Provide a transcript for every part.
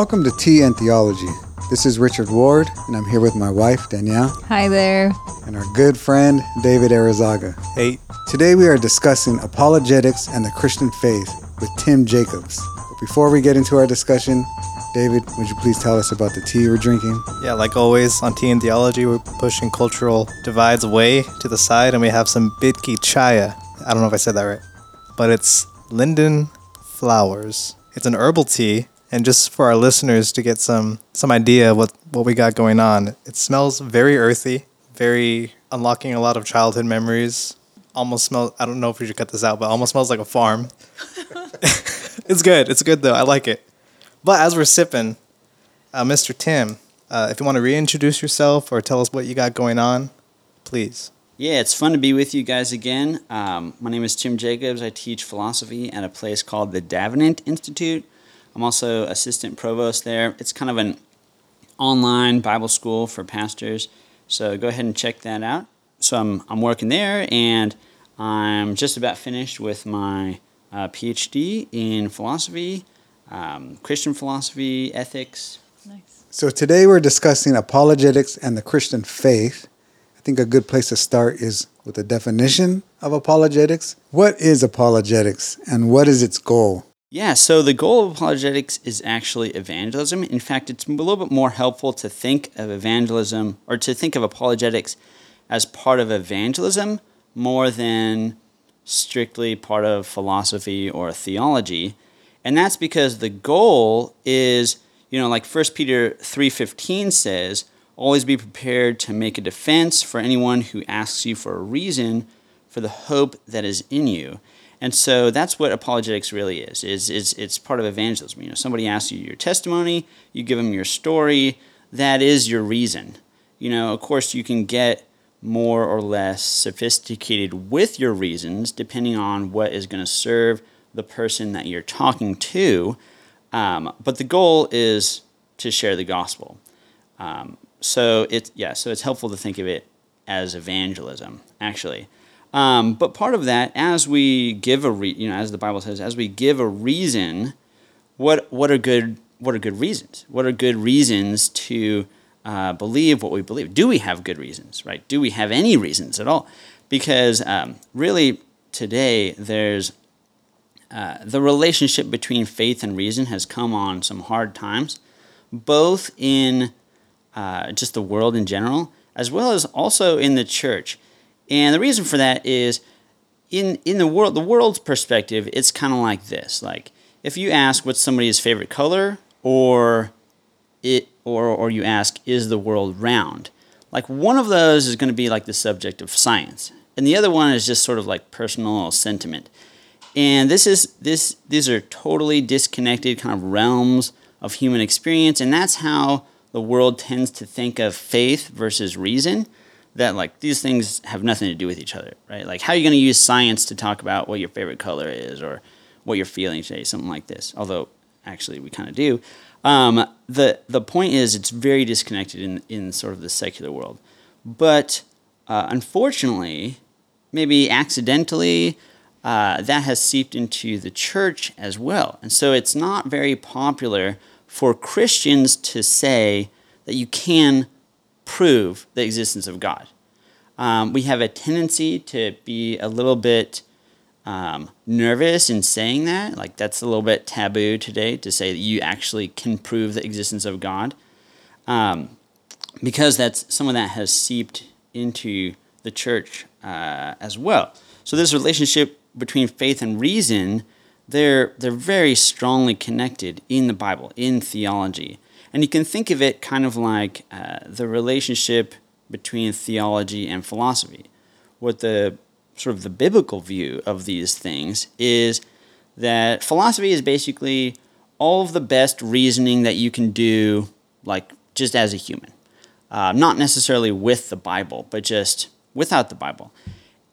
Welcome to Tea and Theology. This is Richard Ward, and I'm here with my wife, Danielle, Hi there. and our good friend, David Arizaga. Hey, Today we are discussing apologetics and the Christian faith with Tim Jacobs. But before we get into our discussion, David, would you please tell us about the tea we're drinking? yeah, like always on Tea and Theology, we're pushing cultural divides away to the side, and we have some Bitki Chaya. I don't know if I said that right, but it's linden flowers. It's an herbal tea, and just for our listeners to get some some idea of what what we got going on, it smells very earthy, very unlocking a lot of childhood memories. Almost smells. I don't know if we should cut this out, but almost smells like a farm. it's good. It's good though. I like it. But as we're sipping, uh, Mr. Tim, uh, if you want to reintroduce yourself or tell us what you got going on, please. Yeah, it's fun to be with you guys again. Um, my name is Tim Jacobs. I teach philosophy at a place called the Davenant Institute. I'm also assistant provost there. It's kind of an online Bible school for pastors. So go ahead and check that out. So I'm, I'm working there and I'm just about finished with my uh, PhD in philosophy, um, Christian philosophy, ethics. Nice. So today we're discussing apologetics and the Christian faith. I think a good place to start is with a definition of apologetics. What is apologetics and what is its goal? Yeah, so the goal of apologetics is actually evangelism. In fact, it's a little bit more helpful to think of evangelism or to think of apologetics as part of evangelism more than strictly part of philosophy or theology. And that's because the goal is, you know, like 1 Peter 3:15 says, always be prepared to make a defense for anyone who asks you for a reason for the hope that is in you. And so that's what apologetics really is. Is is it's part of evangelism. You know, somebody asks you your testimony, you give them your story, that is your reason. You know, of course you can get more or less sophisticated with your reasons depending on what is going to serve the person that you're talking to. Um, but the goal is to share the gospel. Um, so it's yeah, so it's helpful to think of it as evangelism, actually. Um, but part of that, as we give a re- you know, as the Bible says, as we give a reason, what what are good what are good reasons? What are good reasons to uh, believe what we believe? Do we have good reasons? Right? Do we have any reasons at all? Because um, really, today there's uh, the relationship between faith and reason has come on some hard times, both in uh, just the world in general, as well as also in the church. And the reason for that is in in the world the world's perspective, it's kind of like this. Like if you ask what's somebody's favorite color or it or or you ask is the world round? Like one of those is going to be like the subject of science. And the other one is just sort of like personal sentiment. And this is this these are totally disconnected kind of realms of human experience and that's how the world tends to think of faith versus reason that like these things have nothing to do with each other, right? Like how are you going to use science to talk about what your favorite color is or what you're feeling today, something like this. Although actually we kind of do. Um, the the point is it's very disconnected in in sort of the secular world, but uh, unfortunately, maybe accidentally, uh, that has seeped into the church as well, and so it's not very popular for Christians to say that you can prove the existence of God. Um, we have a tendency to be a little bit um, nervous in saying that. Like, that's a little bit taboo today to say that you actually can prove the existence of God. Um, because that's some of that has seeped into the church uh, as well. So, this relationship between faith and reason, they're, they're very strongly connected in the Bible, in theology. And you can think of it kind of like uh, the relationship between theology and philosophy. What the sort of the biblical view of these things is that philosophy is basically all of the best reasoning that you can do, like just as a human. Uh, not necessarily with the Bible, but just without the Bible.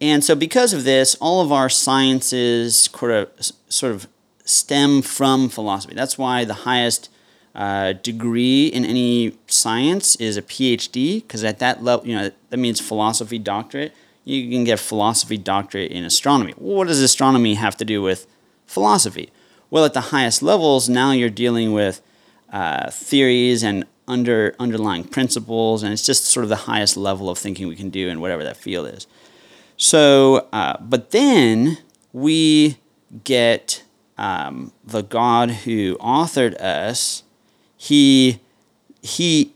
And so, because of this, all of our sciences sort of, sort of stem from philosophy. That's why the highest uh, degree in any science is a PhD, because at that level, you know, that means philosophy doctorate. You can get philosophy doctorate in astronomy. What does astronomy have to do with philosophy? Well, at the highest levels, now you're dealing with uh, theories and under underlying principles, and it's just sort of the highest level of thinking we can do in whatever that field is. So, uh, but then we get um, the God who authored us. He he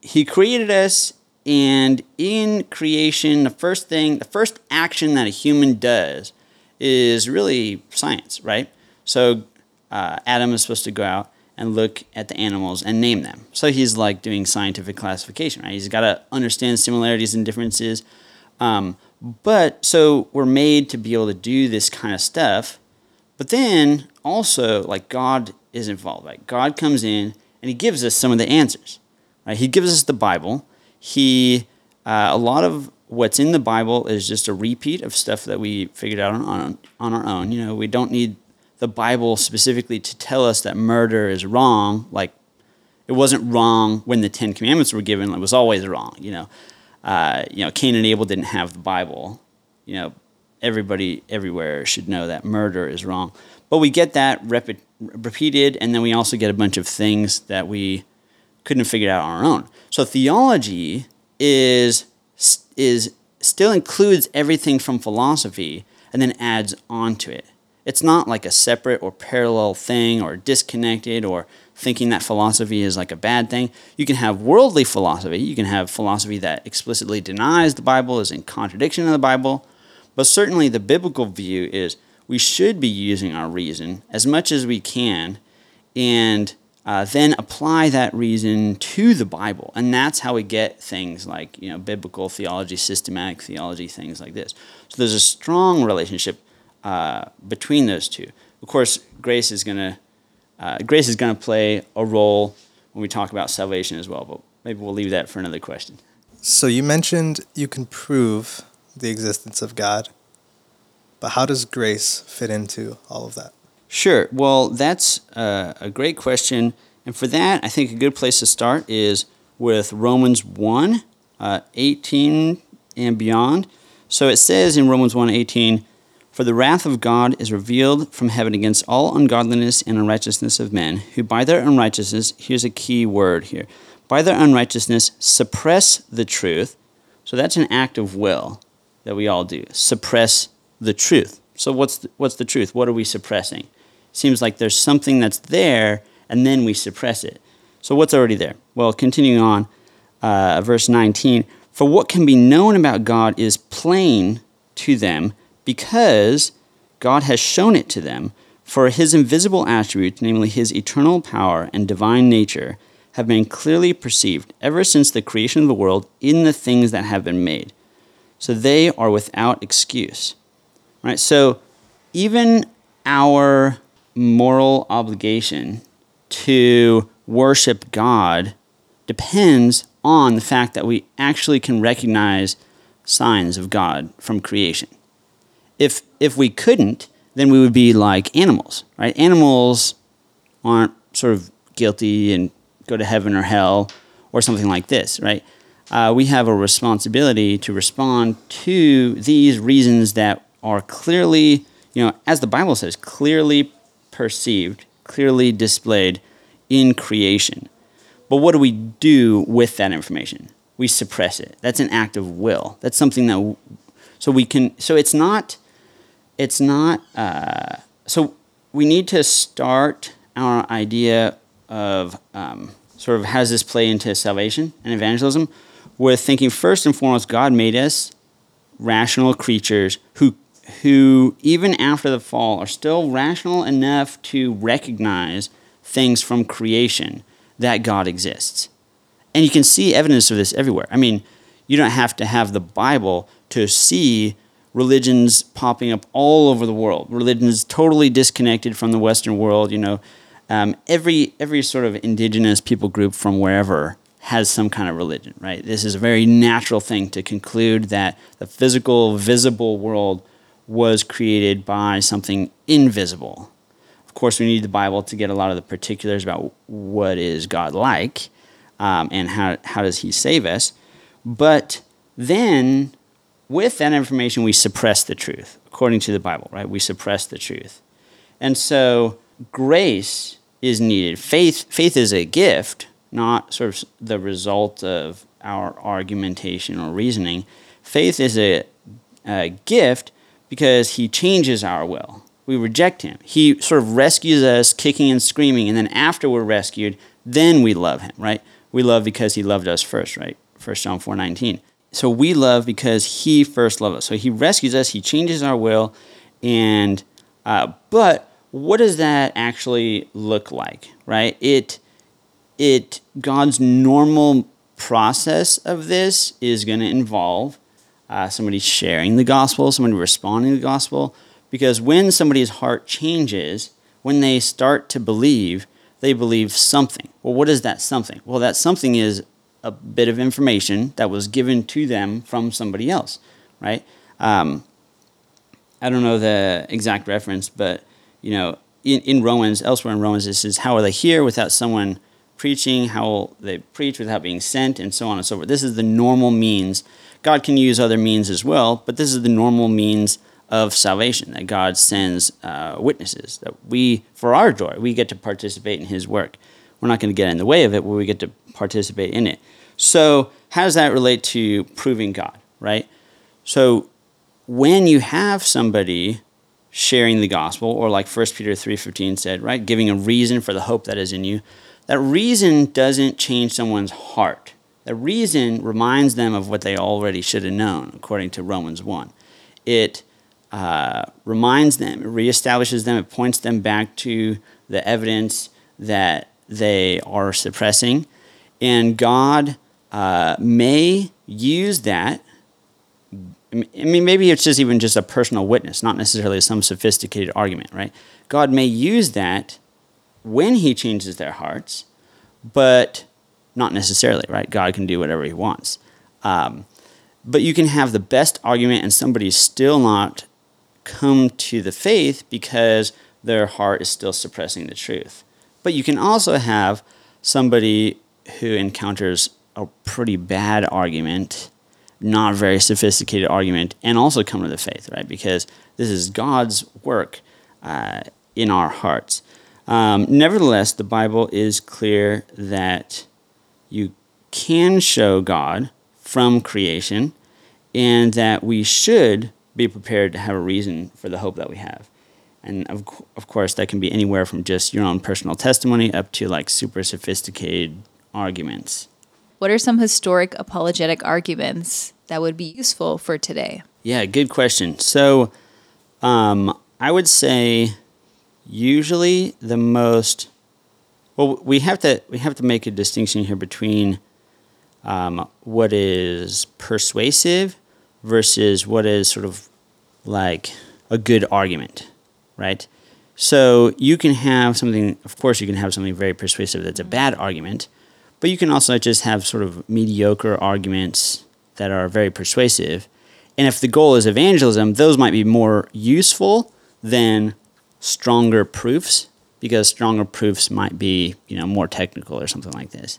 he created us, and in creation, the first thing, the first action that a human does is really science, right? So uh, Adam is supposed to go out and look at the animals and name them. So he's like doing scientific classification, right? He's got to understand similarities and differences. Um, but so we're made to be able to do this kind of stuff. But then also, like God is involved, right? God comes in and he gives us some of the answers. Right? He gives us the Bible. He uh, a lot of what's in the Bible is just a repeat of stuff that we figured out on, on, on our own. You know, we don't need the Bible specifically to tell us that murder is wrong. Like, it wasn't wrong when the Ten Commandments were given. It was always wrong. You know, uh, you know, Cain and Abel didn't have the Bible. You know, everybody everywhere should know that murder is wrong. But we get that rep- repeated, and then we also get a bunch of things that we couldn't have figured out on our own. So theology is is still includes everything from philosophy and then adds on to it. It's not like a separate or parallel thing or disconnected or thinking that philosophy is like a bad thing. You can have worldly philosophy. You can have philosophy that explicitly denies the Bible, is in contradiction of the Bible. But certainly the biblical view is we should be using our reason as much as we can and uh, then apply that reason to the Bible. And that's how we get things like, you know, biblical theology, systematic theology, things like this. So there's a strong relationship uh, between those two. Of course, grace is going to uh, grace is going to play a role when we talk about salvation as well, but maybe we'll leave that for another question. So you mentioned you can prove the existence of God, but how does grace fit into all of that? Sure. Well, that's uh, a great question. And for that, I think a good place to start is with Romans 1 uh, 18 and beyond. So it says in Romans 1 18, For the wrath of God is revealed from heaven against all ungodliness and unrighteousness of men, who by their unrighteousness, here's a key word here, by their unrighteousness suppress the truth. So that's an act of will that we all do, suppress the truth. So what's the, what's the truth? What are we suppressing? seems like there's something that's there and then we suppress it. So, what's already there? Well, continuing on, uh, verse 19 For what can be known about God is plain to them because God has shown it to them. For his invisible attributes, namely his eternal power and divine nature, have been clearly perceived ever since the creation of the world in the things that have been made. So they are without excuse. Right? So even our moral obligation to worship God depends on the fact that we actually can recognize signs of God from creation. If if we couldn't, then we would be like animals, right? Animals aren't sort of guilty and go to heaven or hell or something like this, right? Uh, we have a responsibility to respond to these reasons that are clearly, you know, as the Bible says, clearly perceived, clearly displayed in creation. But what do we do with that information? We suppress it. That's an act of will. That's something that so we can so it's not it's not uh, so we need to start our idea of um, sort of how does this play into salvation and evangelism with thinking first and foremost God made us rational creatures who who, even after the fall, are still rational enough to recognize things from creation that God exists. And you can see evidence of this everywhere. I mean, you don't have to have the Bible to see religions popping up all over the world. Religions totally disconnected from the Western world. You know, um, every every sort of indigenous people group from wherever has some kind of religion, right? This is a very natural thing to conclude that the physical, visible world was created by something invisible. Of course, we need the Bible to get a lot of the particulars about what is God like um, and how, how does He save us. But then, with that information, we suppress the truth, according to the Bible, right? We suppress the truth. And so, grace is needed. Faith faith is a gift, not sort of the result of our argumentation or reasoning. Faith is a, a gift because he changes our will. We reject him. He sort of rescues us kicking and screaming, and then after we're rescued, then we love him, right? We love because he loved us first, right? 1 John 4 19. So we love because he first loved us. So he rescues us, he changes our will, and uh, but what does that actually look like, right? It it God's normal process of this is going to involve uh, somebody sharing the gospel, somebody responding to the gospel, because when somebody's heart changes, when they start to believe, they believe something. Well, what is that something? Well, that something is a bit of information that was given to them from somebody else, right? Um, I don't know the exact reference, but you know, in, in Romans, elsewhere in Romans, it says, "How are they hear without someone preaching? How they preach without being sent?" And so on and so forth. This is the normal means. God can use other means as well, but this is the normal means of salvation that God sends uh, witnesses that we, for our joy, we get to participate in His work. We're not going to get in the way of it, but we get to participate in it. So, how does that relate to proving God, right? So, when you have somebody sharing the gospel, or like 1 Peter 3.15 said, right, giving a reason for the hope that is in you, that reason doesn't change someone's heart. That reason reminds them of what they already should have known, according to Romans 1. It uh, reminds them, it reestablishes them, it points them back to the evidence that they are suppressing. And God uh, may use that. I mean, maybe it's just even just a personal witness, not necessarily some sophisticated argument, right? God may use that when He changes their hearts, but not necessarily, right? God can do whatever He wants. Um, but you can have the best argument and somebody's still not come to the faith because their heart is still suppressing the truth. But you can also have somebody who encounters a pretty bad argument, not very sophisticated argument, and also come to the faith, right? Because this is God's work uh, in our hearts. Um, nevertheless, the Bible is clear that you can show God from creation and that we should be prepared to have a reason for the hope that we have. And of, of course, that can be anywhere from just your own personal testimony up to like super sophisticated arguments. What are some historic apologetic arguments that would be useful for today? Yeah, good question. So, um, I would say usually the most well, we have to we have to make a distinction here between um, what is persuasive versus what is sort of like a good argument, right? So you can have something, of course, you can have something very persuasive that's a bad argument, but you can also just have sort of mediocre arguments that are very persuasive. And if the goal is evangelism, those might be more useful than stronger proofs because stronger proofs might be, you know, more technical or something like this.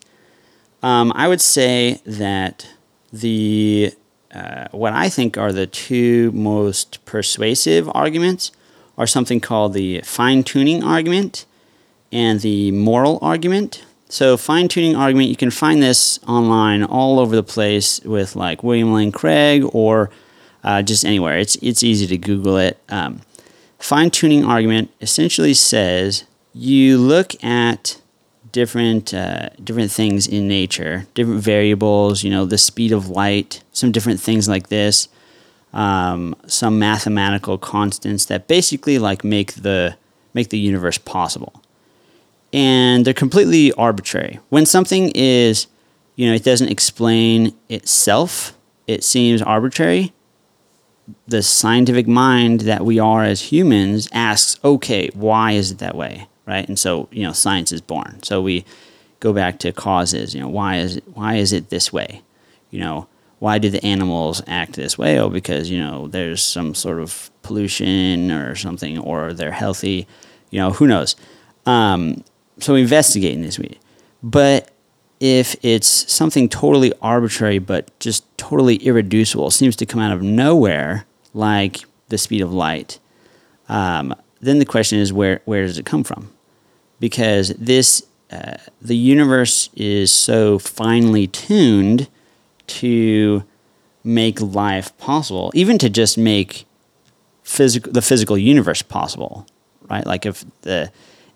Um, I would say that the uh, what I think are the two most persuasive arguments are something called the fine tuning argument and the moral argument. So, fine tuning argument, you can find this online all over the place with like William Lane Craig or uh, just anywhere. It's, it's easy to Google it. Um, fine tuning argument essentially says you look at different uh, different things in nature, different variables. You know, the speed of light, some different things like this, um, some mathematical constants that basically like make the make the universe possible, and they're completely arbitrary. When something is, you know, it doesn't explain itself, it seems arbitrary. The scientific mind that we are as humans asks, okay, why is it that way? right? And so you know, science is born. So we go back to causes. You know, why is it, why is it this way? You know, why do the animals act this way? Oh, because you know there's some sort of pollution or something, or they're healthy. You know, who knows? Um, so we investigate in this way. But if it's something totally arbitrary but just totally irreducible, seems to come out of nowhere, like the speed of light, um, then the question is where where does it come from? because this uh, the universe is so finely tuned to make life possible, even to just make physical the physical universe possible, right? Like if the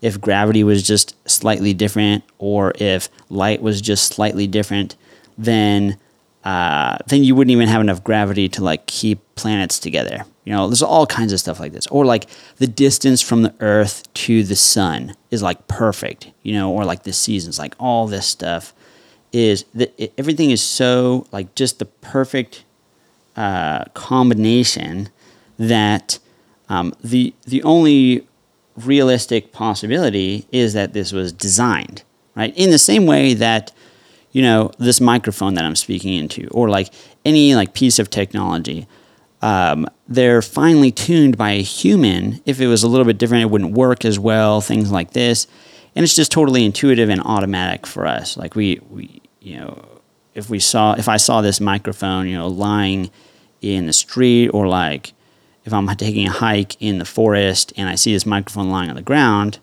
if gravity was just slightly different, or if light was just slightly different, then uh, then you wouldn't even have enough gravity to like keep planets together. You know, there's all kinds of stuff like this. Or like the distance from the Earth to the sun is like perfect. You know, or like the seasons, like all this stuff is that everything is so like just the perfect uh, combination that um, the the only realistic possibility is that this was designed right? In the same way that you know this microphone that I'm speaking into or like any like piece of technology um, they're finely tuned by a human. If it was a little bit different it wouldn't work as well things like this. And it's just totally intuitive and automatic for us. Like we we you know if we saw if I saw this microphone you know lying in the street or like if I'm taking a hike in the forest and I see this microphone lying on the ground,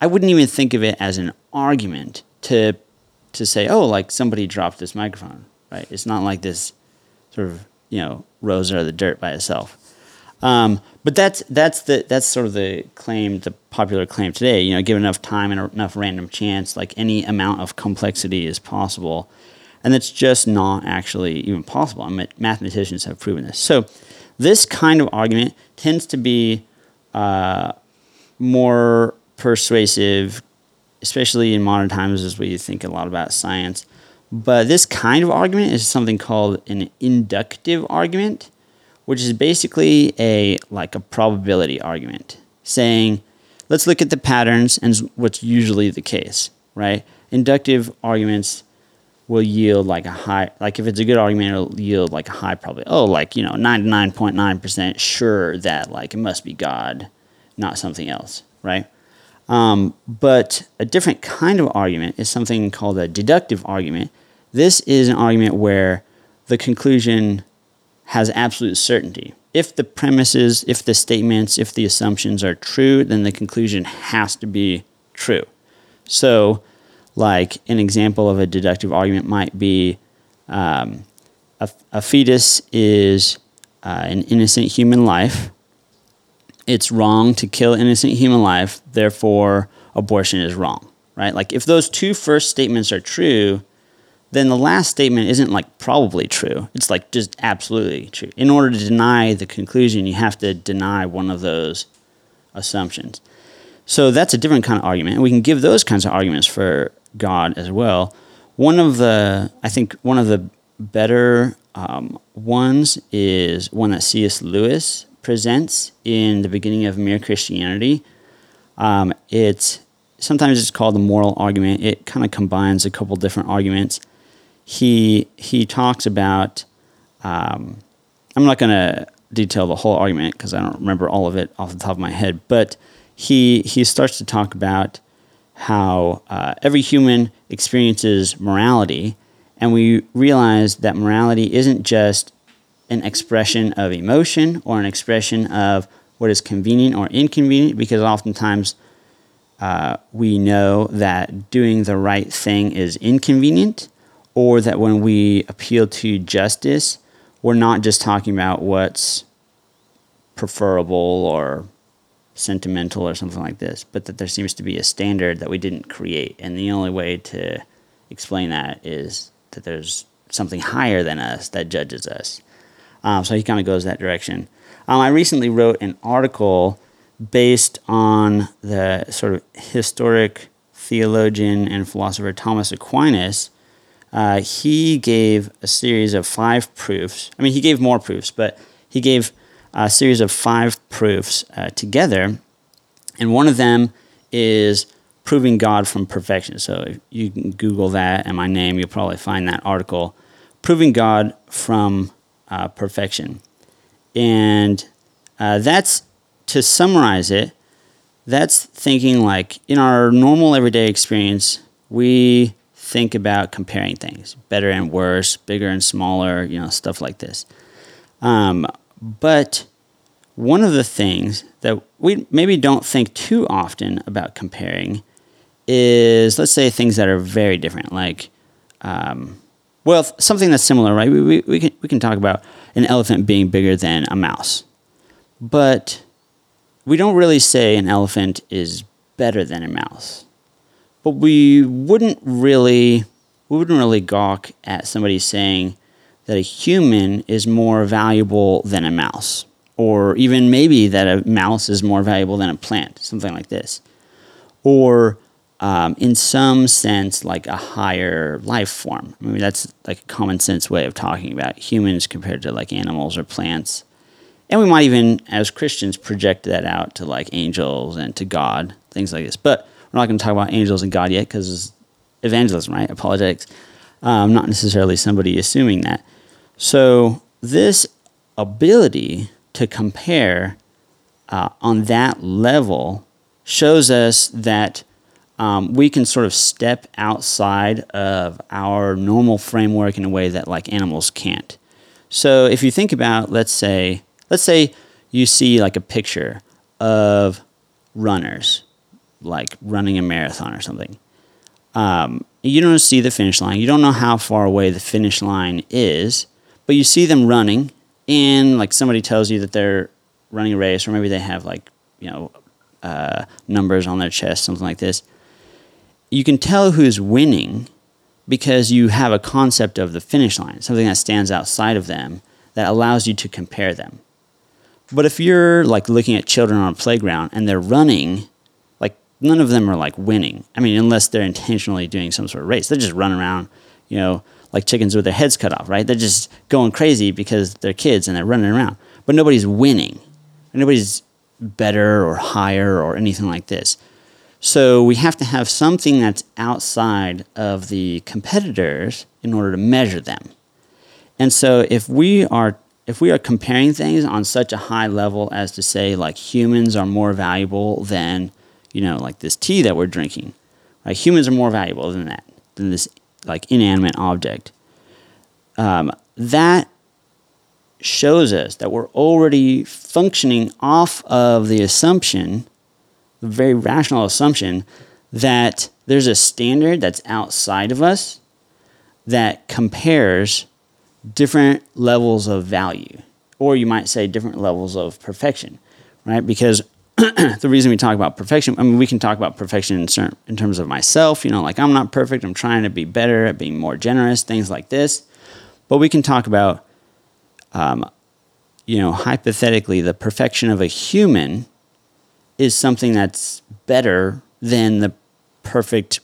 I wouldn't even think of it as an argument to to say, oh, like somebody dropped this microphone, right? It's not like this sort of you know rose out of the dirt by itself. Um, but that's that's the that's sort of the claim, the popular claim today. You know, given enough time and enough random chance, like any amount of complexity is possible, and that's just not actually even possible. I mean, mathematicians have proven this. So this kind of argument tends to be uh, more persuasive, especially in modern times, as we think a lot about science. But this kind of argument is something called an inductive argument, which is basically a like a probability argument, saying, let's look at the patterns and what's usually the case, right? Inductive arguments will yield like a high like if it's a good argument it'll yield like a high probability oh like you know 99.9% sure that like it must be god not something else right? Um, but a different kind of argument is something called a deductive argument. This is an argument where the conclusion has absolute certainty. If the premises if the statements if the assumptions are true then the conclusion has to be true. So like an example of a deductive argument might be um, a, a, fetus is uh, an innocent human life. It's wrong to kill innocent human life, therefore, abortion is wrong, right? Like, if those two first statements are true, then the last statement isn't like probably true. It's like just absolutely true. In order to deny the conclusion, you have to deny one of those assumptions. So that's a different kind of argument. And we can give those kinds of arguments for God as well. One of the, I think, one of the better um, ones is one that C.S. Lewis presents in the beginning of Mere Christianity. Um, it's sometimes it's called the moral argument. It kind of combines a couple different arguments. He he talks about. Um, I'm not going to detail the whole argument because I don't remember all of it off the top of my head, but he he starts to talk about how uh, every human experiences morality, and we realize that morality isn't just an expression of emotion or an expression of what is convenient or inconvenient, because oftentimes uh, we know that doing the right thing is inconvenient, or that when we appeal to justice, we're not just talking about what's preferable or sentimental or something like this, but that there seems to be a standard that we didn't create. And the only way to explain that is that there's something higher than us that judges us. Um, so he kind of goes that direction. Um, I recently wrote an article based on the sort of historic theologian and philosopher Thomas Aquinas. Uh, he gave a series of five proofs. I mean, he gave more proofs, but he gave a series of five proofs uh, together, and one of them is proving God from perfection. So you can Google that and my name, you'll probably find that article, proving God from uh, perfection, and uh, that's to summarize it. That's thinking like in our normal everyday experience, we think about comparing things, better and worse, bigger and smaller, you know, stuff like this. Um, but one of the things that we maybe don't think too often about comparing is let's say things that are very different, like, um, well, something that's similar, right? We, we, we, can, we can talk about an elephant being bigger than a mouse, but we don't really say an elephant is better than a mouse. But we wouldn't really we wouldn't really gawk at somebody saying that a human is more valuable than a mouse, or even maybe that a mouse is more valuable than a plant, something like this, or um, in some sense like a higher life form. I mean that's like a common sense way of talking about humans compared to like animals or plants. And we might even, as Christians, project that out to like angels and to God, things like this. But we're not going to talk about angels and God yet because evangelism, right? Apologetics. Um, not necessarily somebody assuming that. So, this ability to compare uh, on that level shows us that um, we can sort of step outside of our normal framework in a way that like animals can't. So, if you think about, let's say, let's say you see like a picture of runners like running a marathon or something. Um, you don't see the finish line. You don't know how far away the finish line is, but you see them running, and like somebody tells you that they're running a race, or maybe they have like you know uh, numbers on their chest, something like this. You can tell who's winning because you have a concept of the finish line, something that stands outside of them that allows you to compare them. But if you're like looking at children on a playground and they're running none of them are like winning. I mean, unless they're intentionally doing some sort of race, they just run around, you know, like chickens with their heads cut off, right? They're just going crazy because they're kids and they're running around. But nobody's winning. Nobody's better or higher or anything like this. So we have to have something that's outside of the competitors in order to measure them. And so if we are if we are comparing things on such a high level as to say like humans are more valuable than you know, like this tea that we're drinking. Humans are more valuable than that, than this like inanimate object. Um, that shows us that we're already functioning off of the assumption, the very rational assumption, that there's a standard that's outside of us that compares different levels of value, or you might say different levels of perfection, right? Because the reason we talk about perfection, I mean, we can talk about perfection in, certain, in terms of myself, you know, like I'm not perfect. I'm trying to be better at being more generous, things like this. But we can talk about, um, you know, hypothetically, the perfection of a human is something that's better than the perfect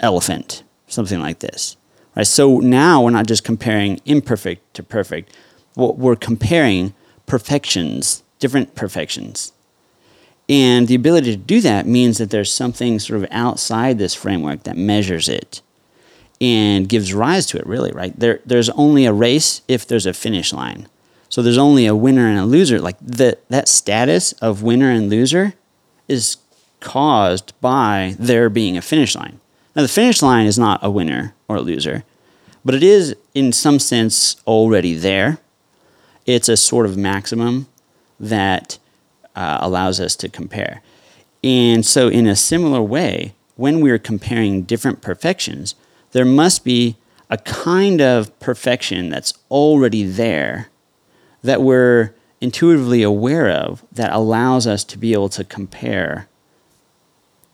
elephant, something like this. Right? So now we're not just comparing imperfect to perfect, we're comparing perfections, different perfections and the ability to do that means that there's something sort of outside this framework that measures it and gives rise to it, really, right? There, there's only a race if there's a finish line. So there's only a winner and a loser. Like the, that status of winner and loser is caused by there being a finish line. Now, the finish line is not a winner or a loser, but it is, in some sense, already there. It's a sort of maximum that uh, allows us to compare. And so, in a similar way, when we're comparing different perfections, there must be a kind of perfection that's already there that we're intuitively aware of that allows us to be able to compare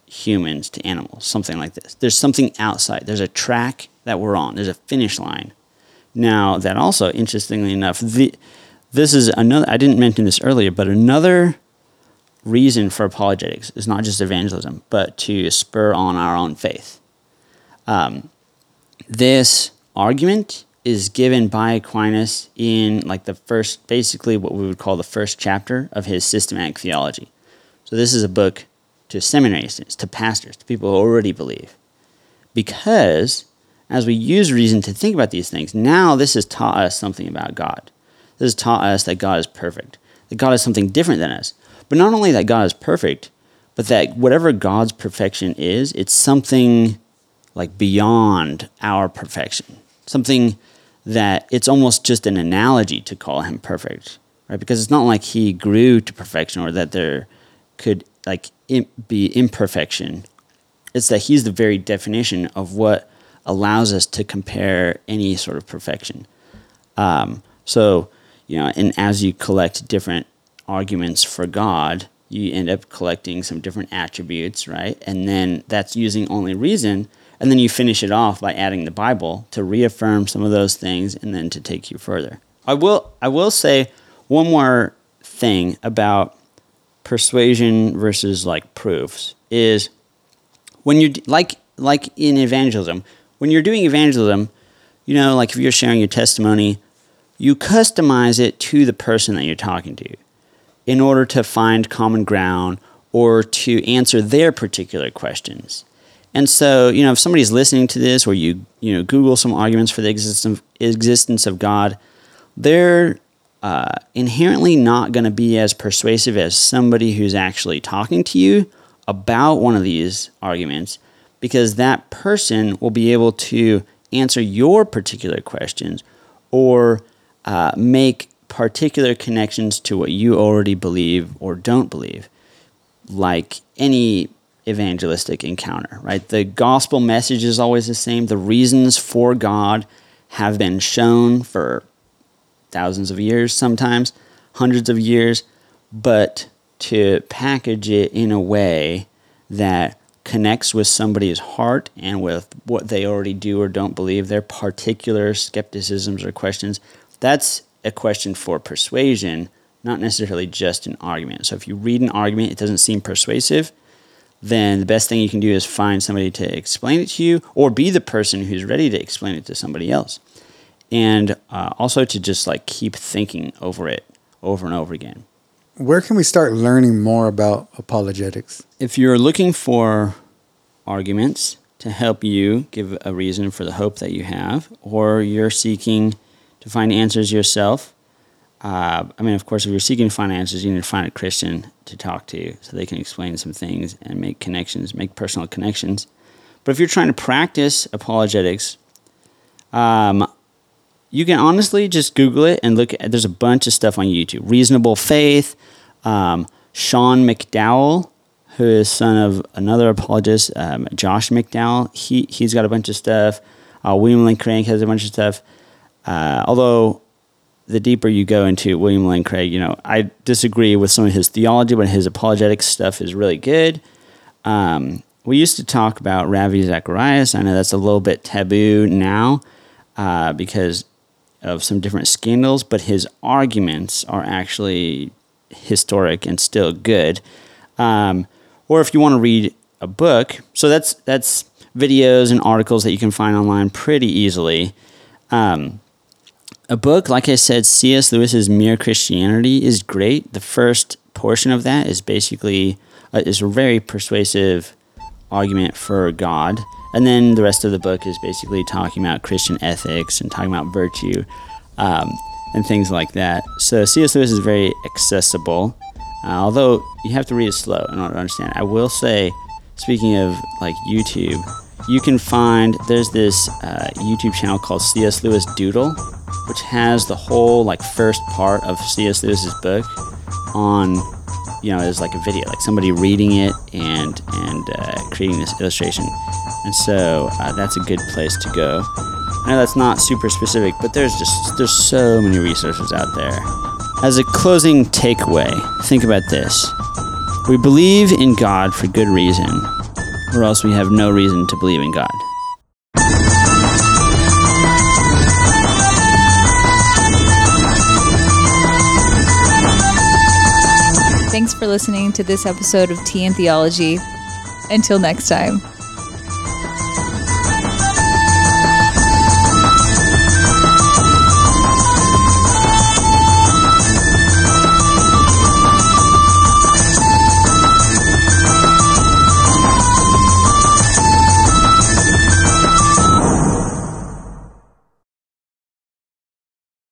humans to animals, something like this. There's something outside, there's a track that we're on, there's a finish line. Now, that also, interestingly enough, the, this is another, I didn't mention this earlier, but another reason for apologetics is not just evangelism, but to spur on our own faith. Um, this argument is given by Aquinas in like the first, basically what we would call the first chapter of his systematic theology. So this is a book to seminary students, to pastors, to people who already believe. Because as we use reason to think about these things, now this has taught us something about God. This has taught us that God is perfect, that God is something different than us, but not only that God is perfect, but that whatever God's perfection is, it's something like beyond our perfection. Something that it's almost just an analogy to call him perfect, right? Because it's not like he grew to perfection or that there could like be imperfection. it's that he's the very definition of what allows us to compare any sort of perfection. Um, so, you know, and as you collect different arguments for God, you end up collecting some different attributes, right? And then that's using only reason. And then you finish it off by adding the Bible to reaffirm some of those things and then to take you further. I will I will say one more thing about persuasion versus like proofs is when you like like in evangelism, when you're doing evangelism, you know, like if you're sharing your testimony, you customize it to the person that you're talking to in order to find common ground or to answer their particular questions. And so, you know, if somebody's listening to this or you, you know, Google some arguments for the existence existence of God, they're uh, inherently not going to be as persuasive as somebody who's actually talking to you about one of these arguments because that person will be able to answer your particular questions or uh, make particular connections to what you already believe or don't believe, like any evangelistic encounter, right? The gospel message is always the same. The reasons for God have been shown for thousands of years, sometimes hundreds of years, but to package it in a way that connects with somebody's heart and with what they already do or don't believe, their particular skepticisms or questions, that's a question for persuasion, not necessarily just an argument. So if you read an argument, it doesn't seem persuasive, then the best thing you can do is find somebody to explain it to you or be the person who's ready to explain it to somebody else. And uh, also to just like keep thinking over it over and over again. Where can we start learning more about apologetics? If you're looking for arguments to help you give a reason for the hope that you have, or you're seeking to find answers yourself. Uh, I mean, of course, if you're seeking to find answers, you need to find a Christian to talk to so they can explain some things and make connections, make personal connections. But if you're trying to practice apologetics, um, you can honestly just Google it and look at. There's a bunch of stuff on YouTube. Reasonable Faith, um, Sean McDowell, who is son of another apologist, um, Josh McDowell. He he's got a bunch of stuff. Uh, William Lane Craig has a bunch of stuff. Uh, although the deeper you go into William Lane Craig, you know, I disagree with some of his theology, but his apologetic stuff is really good. Um, we used to talk about Ravi Zacharias. I know that's a little bit taboo now uh, because of some different scandals, but his arguments are actually historic and still good. Um, or if you want to read a book, so that's that's videos and articles that you can find online pretty easily. Um, a book, like I said, C.S. Lewis's Mere Christianity is great. The first portion of that is basically uh, is a very persuasive argument for God, and then the rest of the book is basically talking about Christian ethics and talking about virtue um, and things like that. So C.S. Lewis is very accessible, uh, although you have to read it slow in order to understand. I will say, speaking of like YouTube, you can find there's this uh, YouTube channel called C.S. Lewis Doodle which has the whole like first part of C.S. Lewis's book on, you know, as like a video, like somebody reading it and and uh, creating this illustration. And so uh, that's a good place to go. I know that's not super specific, but there's just there's so many resources out there. As a closing takeaway, think about this. We believe in God for good reason, or else we have no reason to believe in God. Thanks for listening to this episode of Tea and Theology. Until next time.